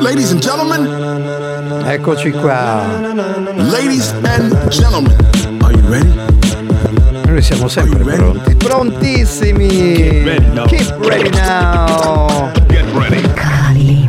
Ladies and gentlemen, Eccoci qua. ladies and gentlemen, are you ready? Noi siamo sempre pronti. Prontissimi. Keep ready now. Keep ready now. Get ready.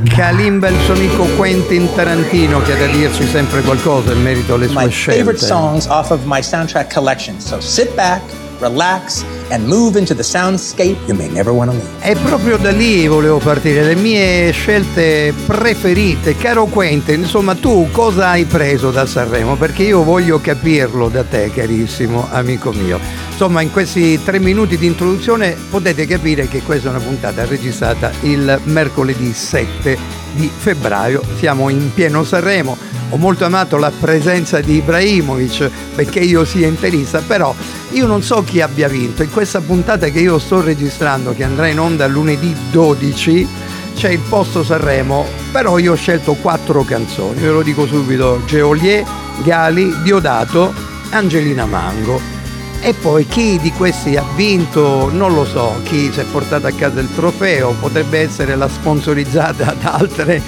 Kalimba il suo amico Quentin Tarantino che ha da dirci sempre qualcosa in merito alle sue my favorite scelte. songs off of my soundtrack collection. So sit back, relax, and move into the soundscape you may never want to leave. E proprio da lì volevo partire, le mie scelte preferite. Caro Quentin, insomma tu cosa hai preso da Sanremo? Perché io voglio capirlo da te, carissimo amico mio. Insomma, in questi tre minuti di introduzione potete capire che questa è una puntata registrata il mercoledì 7 di febbraio. Siamo in pieno Sanremo. Ho molto amato la presenza di Ibrahimovic perché io sia interista, però io non so chi abbia vinto. In questa puntata che io sto registrando, che andrà in onda lunedì 12, c'è il posto Sanremo, però io ho scelto quattro canzoni, ve lo dico subito, Geolier, Gali, Diodato, Angelina Mango. E poi chi di questi ha vinto, non lo so, chi si è portato a casa il trofeo, potrebbe essere la sponsorizzata da altre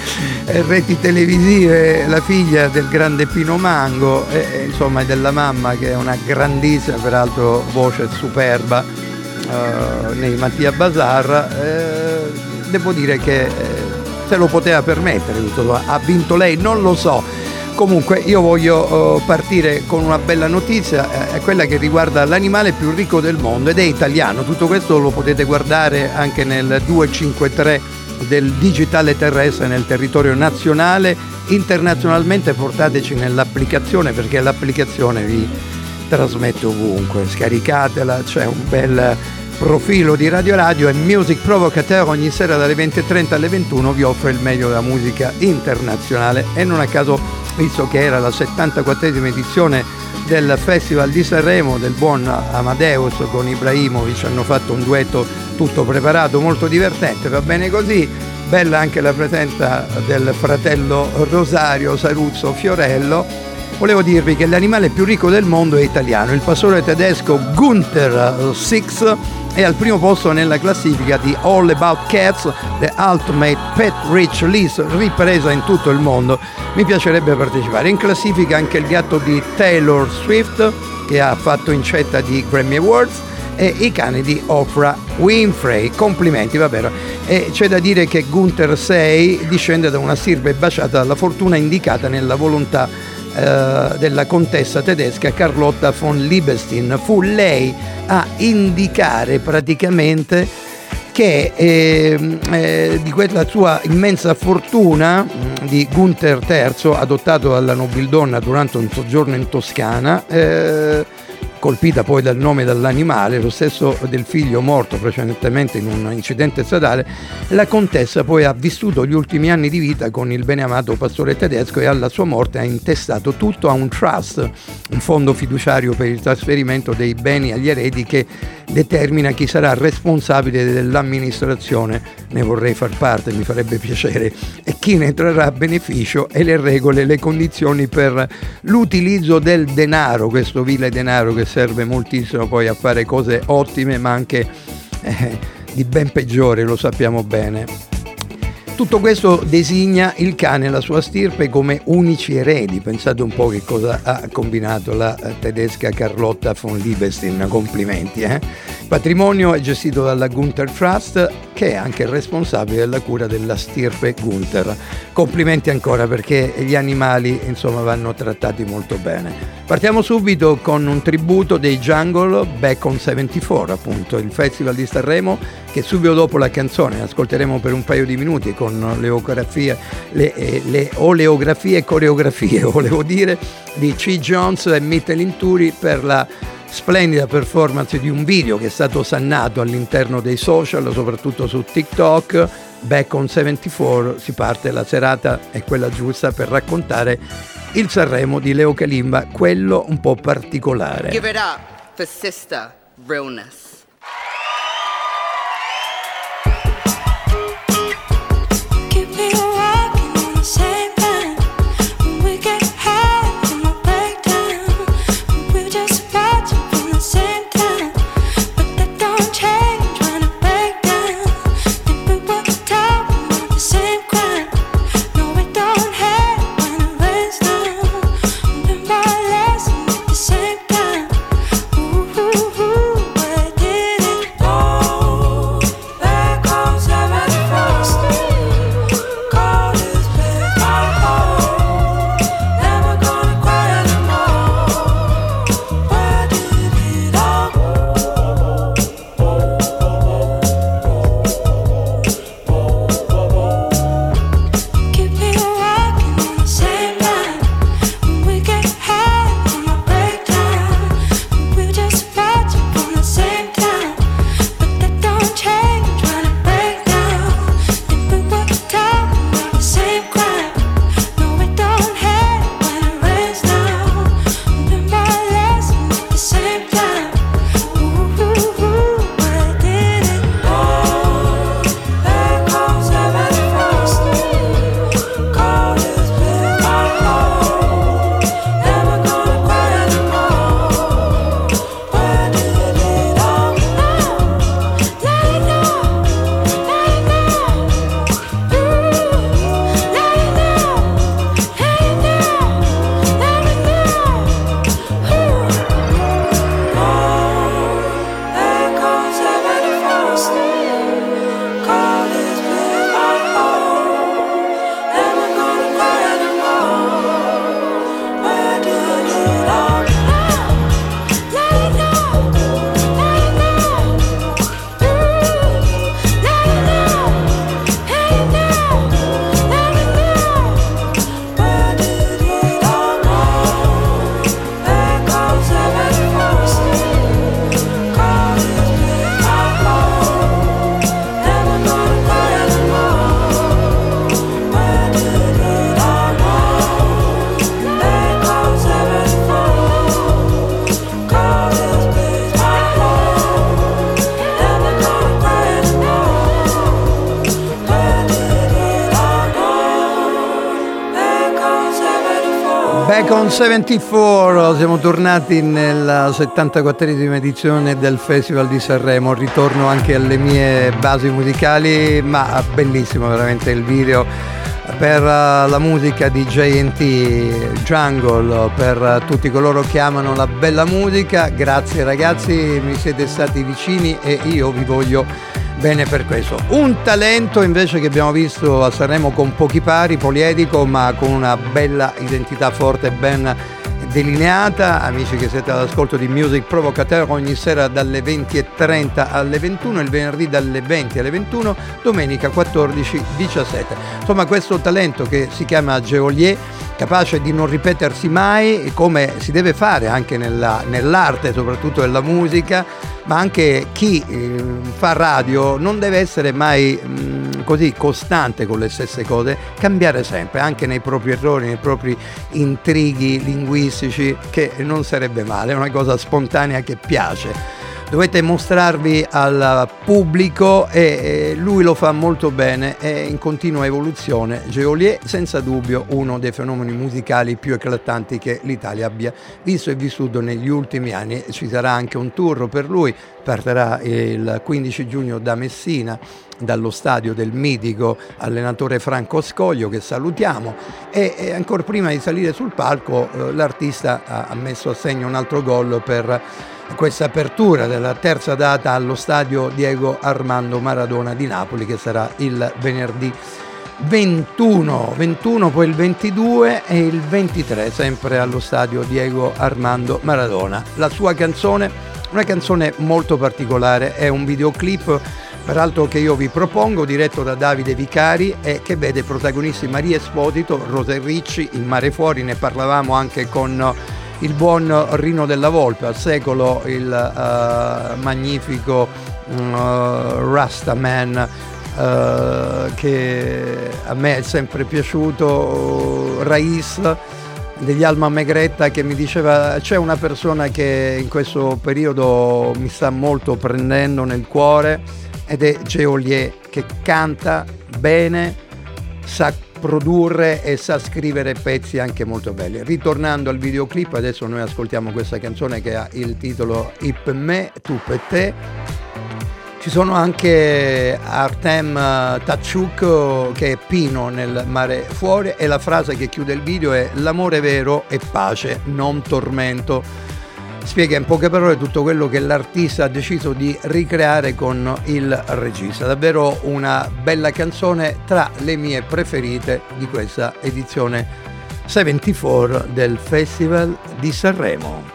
eh, reti televisive, la figlia del grande Pino Mango, e, e, insomma della mamma che è una grandissima, peraltro voce superba, eh, nei Mattia Bazar. eh, devo dire che eh, se lo poteva permettere, ha vinto lei, non lo so. Comunque io voglio eh, partire con una bella notizia, eh, è quella che riguarda l'animale più ricco del mondo ed è italiano. Tutto questo lo potete guardare anche nel 253 del digitale terrestre nel territorio nazionale, internazionalmente portateci nell'applicazione perché l'applicazione vi trasmette ovunque, scaricatela, c'è un bel profilo di Radio Radio e Music Provocateur ogni sera dalle 20.30 alle 21 vi offre il meglio della musica internazionale. E non a caso visto che era la 74esima edizione del Festival di Sanremo del buon Amadeus con Ibrahimovic hanno fatto un duetto tutto preparato molto divertente va bene così. Bella anche la presenza del fratello Rosario Saruzzo Fiorello volevo dirvi che l'animale più ricco del mondo è italiano il pastore tedesco Gunther Six è al primo posto nella classifica di All About Cats, The Ultimate Pet Rich List, ripresa in tutto il mondo. Mi piacerebbe partecipare. In classifica anche il gatto di Taylor Swift, che ha fatto incetta di Grammy Awards, e i cani di Oprah Winfrey. Complimenti, va bene. E c'è da dire che Gunther 6 discende da una stirpe baciata dalla fortuna indicata nella volontà eh, della contessa tedesca Carlotta von Liebestein. Fu lei a indicare praticamente che eh, eh, di quella sua immensa fortuna mh, di Gunther III, adottato dalla nobildonna durante un soggiorno in Toscana, eh, colpita poi dal nome dell'animale, lo stesso del figlio morto precedentemente in un incidente stradale, la contessa poi ha vissuto gli ultimi anni di vita con il beneamato pastore tedesco e alla sua morte ha intestato tutto a un trust, un fondo fiduciario per il trasferimento dei beni agli eredi che determina chi sarà responsabile dell'amministrazione, ne vorrei far parte, mi farebbe piacere, e chi ne trarrà beneficio e le regole, le condizioni per l'utilizzo del denaro, questo vile denaro che serve moltissimo poi a fare cose ottime ma anche eh, di ben peggiore, lo sappiamo bene. Tutto questo designa il cane e la sua stirpe come unici eredi. Pensate un po' che cosa ha combinato la tedesca Carlotta von Liebestein. Complimenti. Eh? Il patrimonio è gestito dalla Gunther Trust, che è anche responsabile della cura della stirpe Gunther. Complimenti ancora perché gli animali insomma vanno trattati molto bene. Partiamo subito con un tributo dei Jungle Back on 74, appunto, il festival di Sanremo che subito dopo la canzone ascolteremo per un paio di minuti con leografie, le, eh, le oleografie e coreografie, volevo dire, di C. Jones e Mittel Turi per la splendida performance di un video che è stato sannato all'interno dei social, soprattutto su TikTok. Back on 74 si parte, la serata è quella giusta per raccontare il Sanremo di Leo Kalimba, quello un po' particolare. Give it up for sister realness. 74, siamo tornati nella 74esima edizione del Festival di Sanremo, ritorno anche alle mie basi musicali, ma bellissimo veramente il video per uh, la musica di JNT Jungle, per tutti coloro che amano la bella musica, grazie ragazzi, mi siete stati vicini e io vi voglio bene per questo. Un talento invece che abbiamo visto a Sanremo con pochi pari, poliedico, ma con una bella identità forte e ben delineata. Amici che siete all'ascolto di Music Provocateur ogni sera dalle 20.30 alle 21, il venerdì dalle 20 alle 21, domenica 14-17. Insomma questo talento che si chiama Geolier capace di non ripetersi mai come si deve fare anche nella, nell'arte, soprattutto nella musica, ma anche chi eh, fa radio non deve essere mai mh, così costante con le stesse cose, cambiare sempre, anche nei propri errori, nei propri intrighi linguistici, che non sarebbe male, è una cosa spontanea che piace dovete mostrarvi al pubblico e lui lo fa molto bene, è in continua evoluzione. Geolier senza dubbio uno dei fenomeni musicali più eclatanti che l'Italia abbia visto e vissuto negli ultimi anni. Ci sarà anche un tour per lui, partirà il 15 giugno da Messina dallo stadio del mitico allenatore Franco Scoglio che salutiamo e, e ancora prima di salire sul palco eh, l'artista ha, ha messo a segno un altro gol per questa apertura della terza data allo stadio Diego Armando Maradona di Napoli che sarà il venerdì 21, 21 poi il 22 e il 23 sempre allo stadio Diego Armando Maradona. La sua canzone, una canzone molto particolare, è un videoclip peraltro che io vi propongo, diretto da Davide Vicari e che vede protagonisti Maria Esposito, Rosa Ricci, Il mare fuori, ne parlavamo anche con il buon Rino della Volpe, al secolo il uh, magnifico uh, Rastaman uh, che a me è sempre piaciuto, Raiz degli Alma Megretta che mi diceva c'è una persona che in questo periodo mi sta molto prendendo nel cuore ed è Geolier che canta bene, sa produrre e sa scrivere pezzi anche molto belli. Ritornando al videoclip, adesso noi ascoltiamo questa canzone che ha il titolo Ip me, tu per te. Ci sono anche Artem Tachuk che è Pino nel mare fuori e la frase che chiude il video è l'amore vero è pace, non tormento spiega in poche parole tutto quello che l'artista ha deciso di ricreare con il regista. Davvero una bella canzone tra le mie preferite di questa edizione 74 del Festival di Sanremo.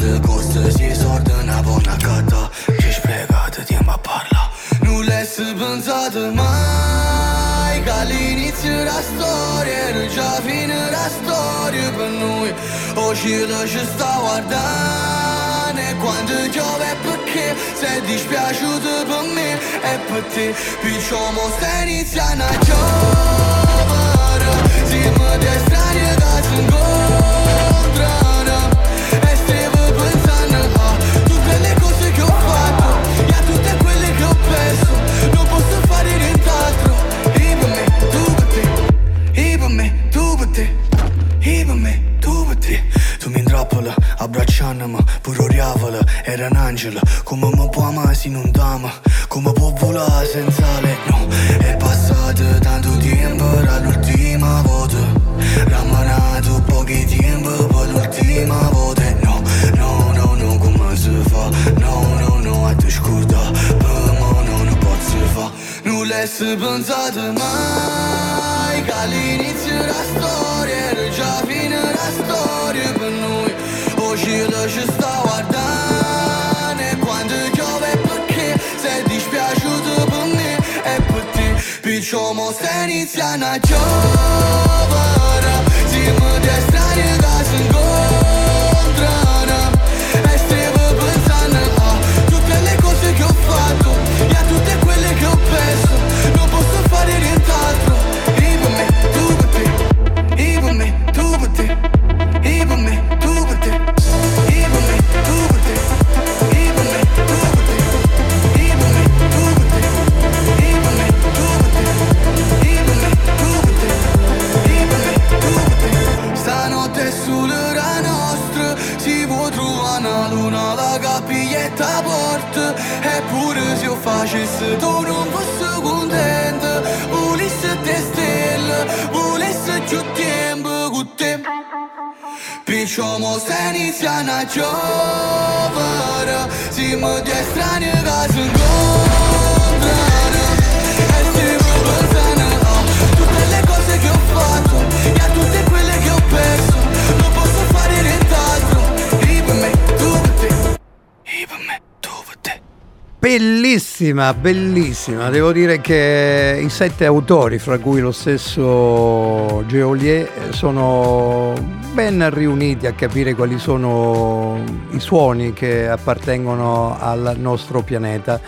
Felicità quando costa si sorda una buona cata Che spregata tempo a parla Non l'hai pensato mai Che all'inizio della storia era già fine la storia per noi Uscita ci sta guardando E quando piove perché sei dispiaciuto per me E per te Piccio mo sta iniziando a giovere Siamo dei strani che abbracciandomi Pure oriavola, era un angelo. Come mi può amare se non t'ama Come può volare senza lei No, è passato tanto tempo Dall'ultima volta. Rammanato pochi tempo Per l'ultima volta. No, no, no, no, come si fa? No, no, no, a te scorda Per no, non posso fa Non l'hai pensato mai Che all'inizio Somos cenizia na čovara Zimă de strani, dar sunt gol. Capiglietta porta Eppure se io facessi tu non fossi contenta Volessi te stelle Volessi più tempo con te Diciamo se inizia una giovane Siamo di strani che Bellissima, bellissima. Devo dire che i sette autori, fra cui lo stesso Geolier, sono ben riuniti a capire quali sono i suoni che appartengono al nostro pianeta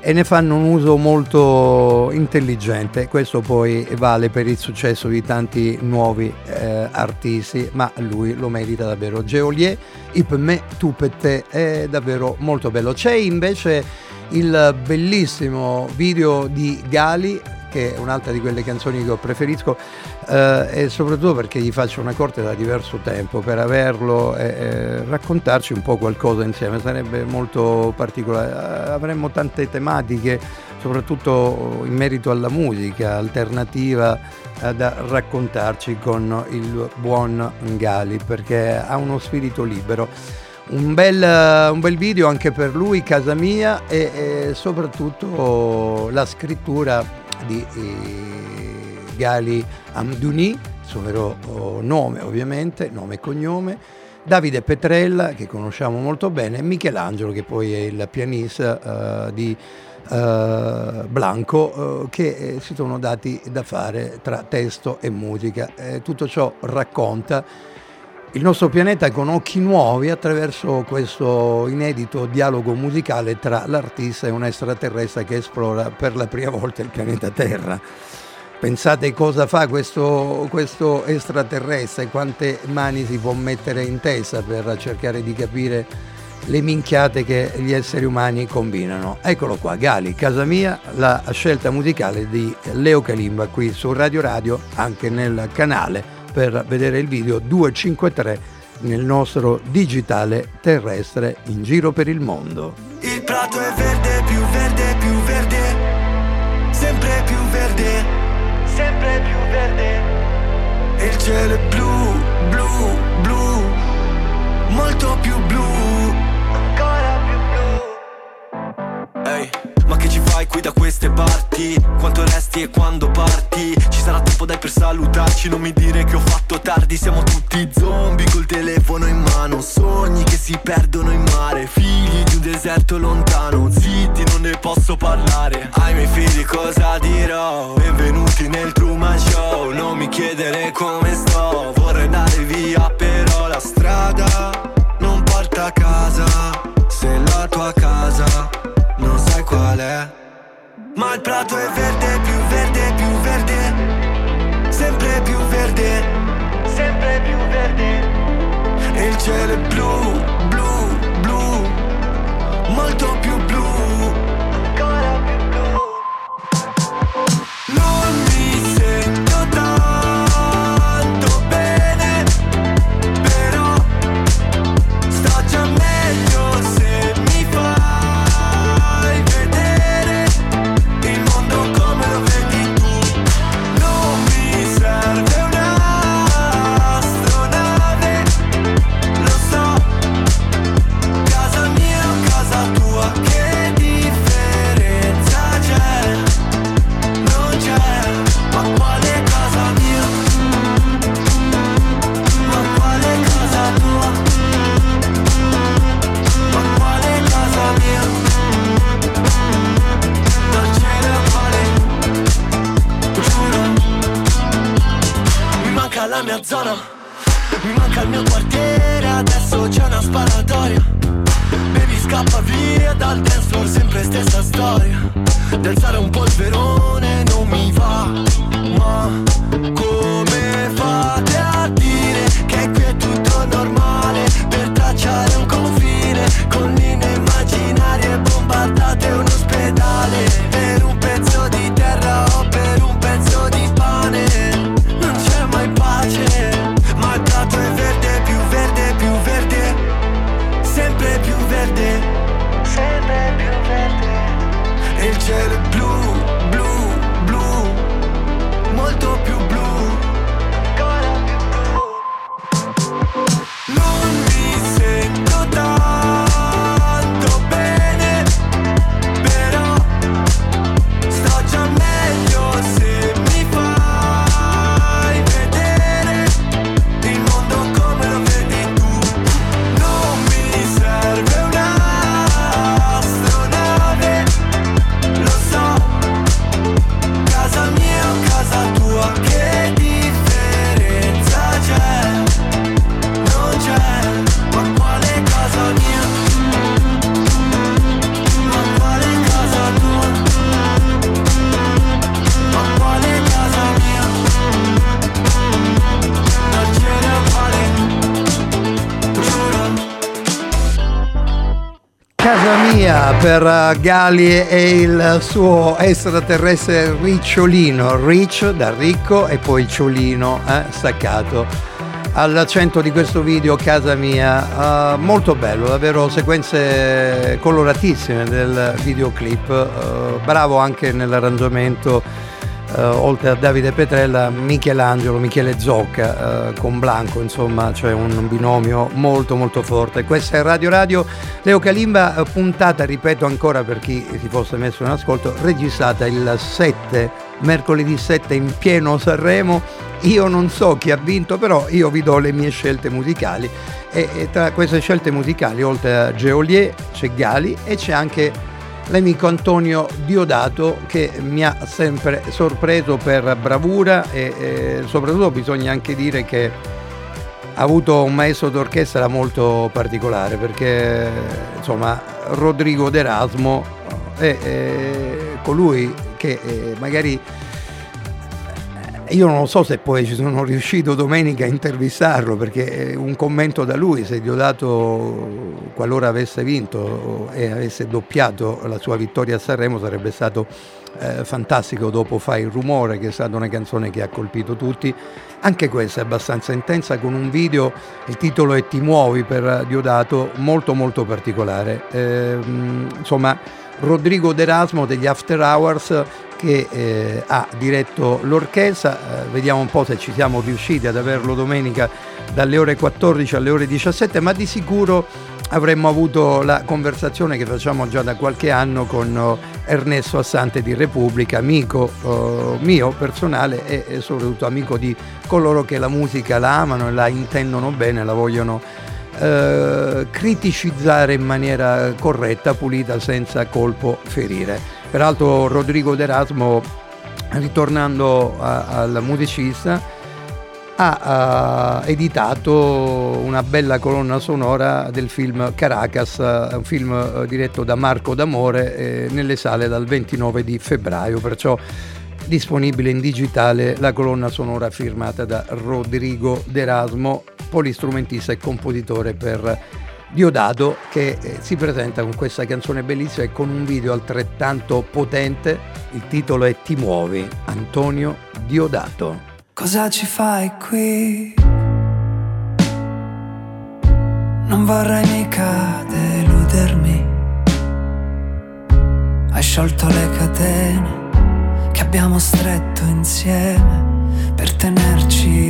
e ne fanno un uso molto intelligente. Questo poi vale per il successo di tanti nuovi eh, artisti, ma lui lo merita davvero. Geolier, I per me, tu per te, è davvero molto bello. C'è invece il bellissimo video di Gali che è un'altra di quelle canzoni che io preferisco eh, e soprattutto perché gli faccio una corte da diverso tempo per averlo e, e raccontarci un po' qualcosa insieme. Sarebbe molto particolare. Eh, avremmo tante tematiche soprattutto in merito alla musica alternativa eh, da raccontarci con il buon Gali perché ha uno spirito libero un bel, un bel video anche per lui, casa mia, e, e soprattutto la scrittura di eh, Gali Amdouni, suo vero oh, nome ovviamente, nome e cognome, Davide Petrella, che conosciamo molto bene, e Michelangelo, che poi è il pianista eh, di eh, Blanco, eh, che eh, si sono dati da fare tra testo e musica. Eh, tutto ciò racconta il nostro pianeta con occhi nuovi attraverso questo inedito dialogo musicale tra l'artista e un extraterrestre che esplora per la prima volta il pianeta Terra. Pensate cosa fa questo, questo extraterrestre, quante mani si può mettere in testa per cercare di capire le minchiate che gli esseri umani combinano. Eccolo qua, Gali, casa mia, la scelta musicale di Leo Kalimba qui su Radio Radio, anche nel canale per vedere il video 253 nel nostro digitale terrestre in giro per il mondo. Il prato è verde, più verde, più verde. Sempre più verde, sempre più verde. Il cielo è blu, blu, blu. Molto più blu. Ancora più blu. Ehi, ma che ci fai qui da queste parti? Quanto resti e quando parti? Ci sarà tempo dai per salutarci. Non mi dire che ho fatto tardi. Siamo tutti zombie col telefono in mano. Sogni che si perdono in mare. Figli di un deserto lontano Casa mia per eh, Gali e il suo extraterrestre ricciolino, rich da ricco e poi ciolino eh, staccato. Al centro di questo video Casa mia, eh, molto bello, davvero sequenze coloratissime del videoclip, eh, bravo anche nell'arrangiamento eh, oltre a Davide Petrella, Michelangelo, Michele Zocca eh, con Blanco, insomma c'è un binomio molto molto forte. Questa è Radio Radio, Leo Calimba, eh, puntata, ripeto ancora per chi si fosse messo in ascolto, registrata il 7, mercoledì 7 in pieno Sanremo. Io non so chi ha vinto, però io vi do le mie scelte musicali e, e tra queste scelte musicali, oltre a Geolier, c'è Gali e c'è anche l'amico Antonio Diodato che mi ha sempre sorpreso per bravura e, e soprattutto bisogna anche dire che ha avuto un maestro d'orchestra molto particolare perché insomma Rodrigo D'Erasmo è, è colui che eh, magari io non so se poi ci sono riuscito domenica a intervistarlo perché eh, un commento da lui, se Diodato qualora avesse vinto e avesse doppiato la sua vittoria a Sanremo sarebbe stato eh, fantastico dopo Fai il rumore che è stata una canzone che ha colpito tutti. Anche questa è abbastanza intensa con un video, il titolo è Ti muovi per Diodato, molto molto particolare. Eh, insomma, Rodrigo D'Erasmo degli After Hours che eh, ha diretto l'orchestra, eh, vediamo un po' se ci siamo riusciti ad averlo domenica dalle ore 14 alle ore 17, ma di sicuro avremmo avuto la conversazione che facciamo già da qualche anno con oh, Ernesto Assante di Repubblica, amico oh, mio personale e, e soprattutto amico di coloro che la musica la amano e la intendono bene, la vogliono eh, criticizzare in maniera corretta, pulita, senza colpo ferire. Peraltro Rodrigo D'Erasmo, ritornando al musicista, ha eh, editato una bella colonna sonora del film Caracas, un film eh, diretto da Marco D'Amore eh, nelle sale dal 29 di febbraio, perciò disponibile in digitale la colonna sonora firmata da Rodrigo D'Erasmo, polistrumentista e compositore per Diodato che eh, si presenta con questa canzone bellissima e con un video altrettanto potente. Il titolo è Ti muovi, Antonio Diodato. Cosa ci fai qui? Non vorrei mica deludermi. Hai sciolto le catene che abbiamo stretto insieme per tenerci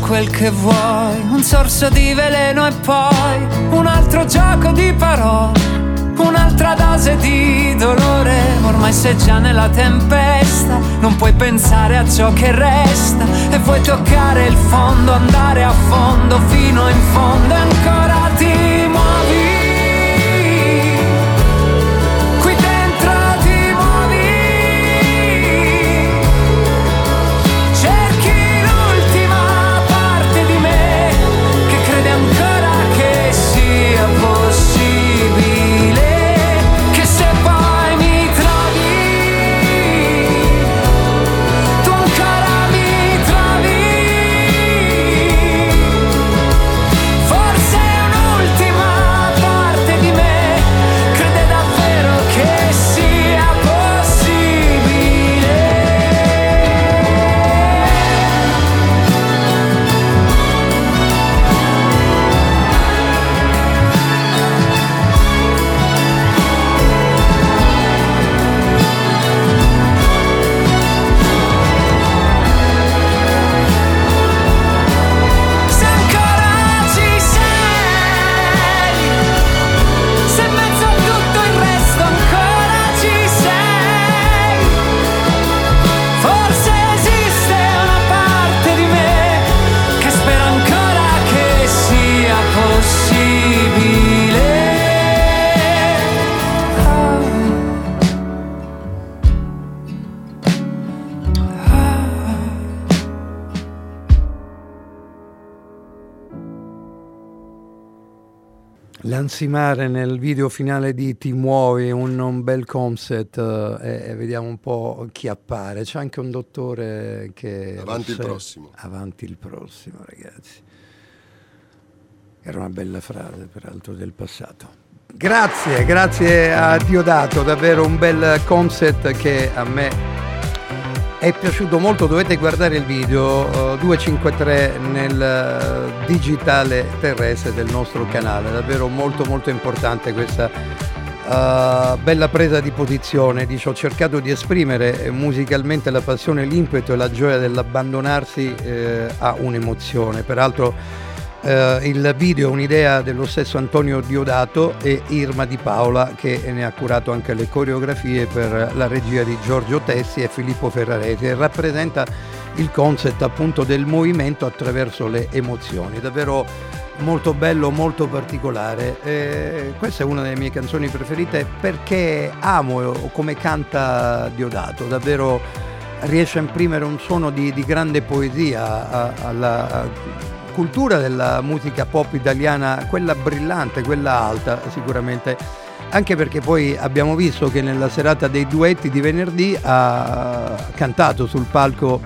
quel che vuoi, un sorso di veleno e poi un altro gioco di parole. Un'altra dose di dolore, ormai sei già nella tempesta, non puoi pensare a ciò che resta e vuoi toccare il fondo, andare a fondo fino in fondo e ancora ti L'ansimare nel video finale di Ti muovi, un, un bel concept eh, e, e vediamo un po' chi appare. C'è anche un dottore che... Avanti il prossimo. Avanti il prossimo, ragazzi. Era una bella frase, peraltro, del passato. Grazie, grazie a Diodato, davvero un bel concept che a me è piaciuto molto, dovete guardare il video eh, 253 nel eh, digitale terrestre del nostro canale, davvero molto molto importante questa eh, bella presa di posizione, dice ho cercato di esprimere musicalmente la passione, l'impeto e la gioia dell'abbandonarsi a un'emozione, peraltro eh, il video è un'idea dello stesso Antonio Diodato e Irma Di Paola che ne ha curato anche le coreografie per la regia di Giorgio Tessi e Filippo Ferraresi e rappresenta il concept appunto del movimento attraverso le emozioni. Davvero molto bello, molto particolare. Eh, questa è una delle mie canzoni preferite perché amo come canta Diodato, davvero riesce a imprimere un suono di, di grande poesia a- alla cultura della musica pop italiana, quella brillante, quella alta sicuramente, anche perché poi abbiamo visto che nella serata dei duetti di venerdì ha cantato sul palco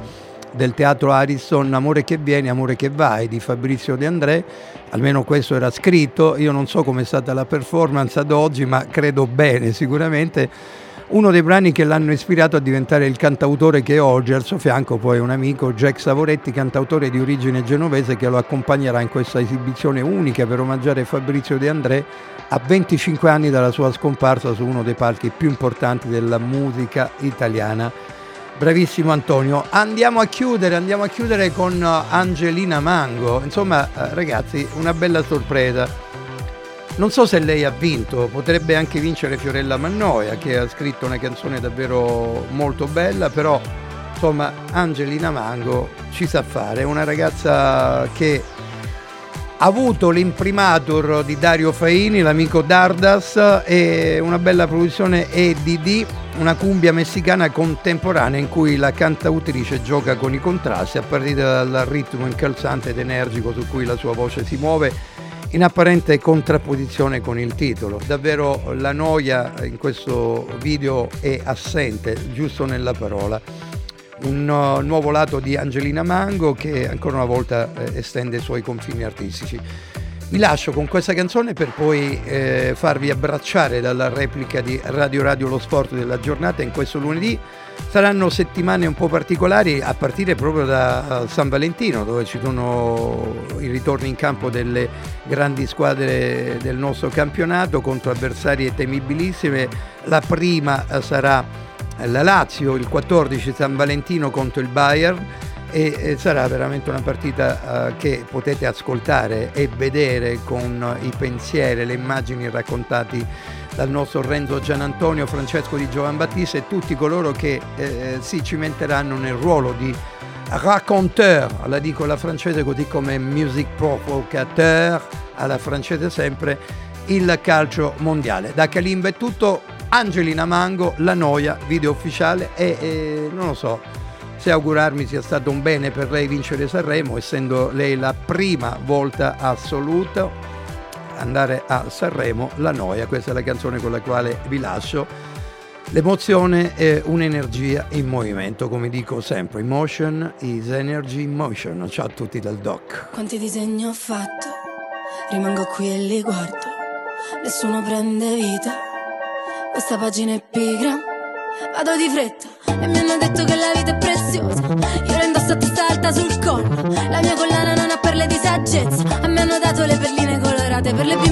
del teatro Ariston Amore che vieni, amore che vai di Fabrizio De André, almeno questo era scritto, io non so com'è stata la performance ad oggi, ma credo bene sicuramente uno dei brani che l'hanno ispirato a diventare il cantautore che oggi, al suo fianco poi un amico, Jack Savoretti, cantautore di origine genovese che lo accompagnerà in questa esibizione unica per omaggiare Fabrizio De André a 25 anni dalla sua scomparsa su uno dei palchi più importanti della musica italiana. Bravissimo Antonio. Andiamo a chiudere, andiamo a chiudere con Angelina Mango. Insomma, eh, ragazzi, una bella sorpresa. Non so se lei ha vinto, potrebbe anche vincere Fiorella Mannoia che ha scritto una canzone davvero molto bella, però insomma Angelina Mango ci sa fare, è una ragazza che ha avuto l'imprimatur di Dario Faini, l'amico Dardas e una bella produzione EDD, una cumbia messicana contemporanea in cui la cantautrice gioca con i contrasti a partire dal ritmo incalzante ed energico su cui la sua voce si muove in apparente contrapposizione con il titolo. Davvero la noia in questo video è assente, giusto nella parola. Un uh, nuovo lato di Angelina Mango che ancora una volta eh, estende i suoi confini artistici. Vi lascio con questa canzone per poi eh, farvi abbracciare dalla replica di Radio Radio Lo Sport della giornata in questo lunedì. Saranno settimane un po' particolari a partire proprio da eh, San Valentino dove ci sono i ritorni in campo delle grandi squadre del nostro campionato contro avversarie temibilissime. La prima eh, sarà la Lazio il 14 San Valentino contro il Bayern e, sarà veramente una partita eh, che potete ascoltare e vedere con i pensieri, le immagini raccontati dal nostro Renzo Gianantonio, Francesco di Giovan Battista e tutti coloro che eh, si cimenteranno nel ruolo di raconteur, la dico alla francese così come music provocateur, alla francese sempre, il calcio mondiale. Da Kalimba è tutto, Angelina Mango, La Noia, video ufficiale e, e non lo so se augurarmi sia stato un bene per lei vincere Sanremo, essendo lei la prima volta assoluta andare a Sanremo, La Noia, questa è la canzone con la quale vi lascio. L'emozione è un'energia in movimento, come dico sempre, emotion is energy in motion. Ciao a tutti dal doc. Quanti disegni ho fatto, rimango qui e li guardo, nessuno prende vita, questa pagina è pigra, vado di fretta. E mi hanno detto che la vita è preziosa, io la indosso a testa alta sul collo, la mia collana non ha perle di saggezza, a me hanno dato le perline colorate per le bimbe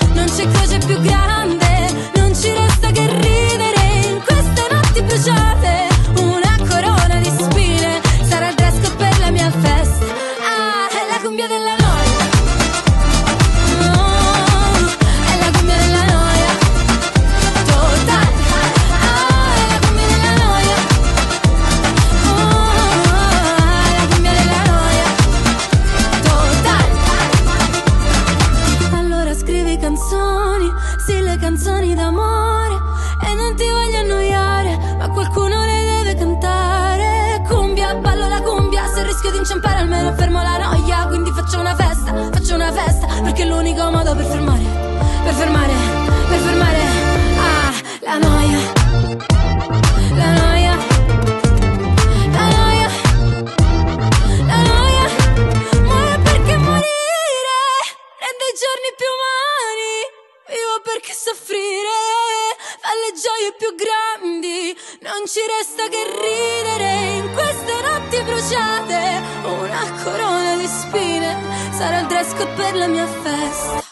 Code per la mia festa.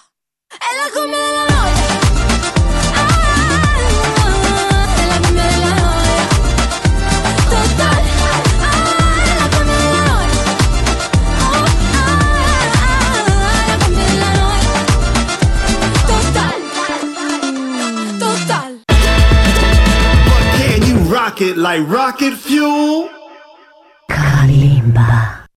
È la cumbia della noia. Ah, è la della noia. Totale. Ah, è la della noia. Oh, ah, la cumbia della noia. Total. Total. Can you rock it like rocket fuel? Kalimba.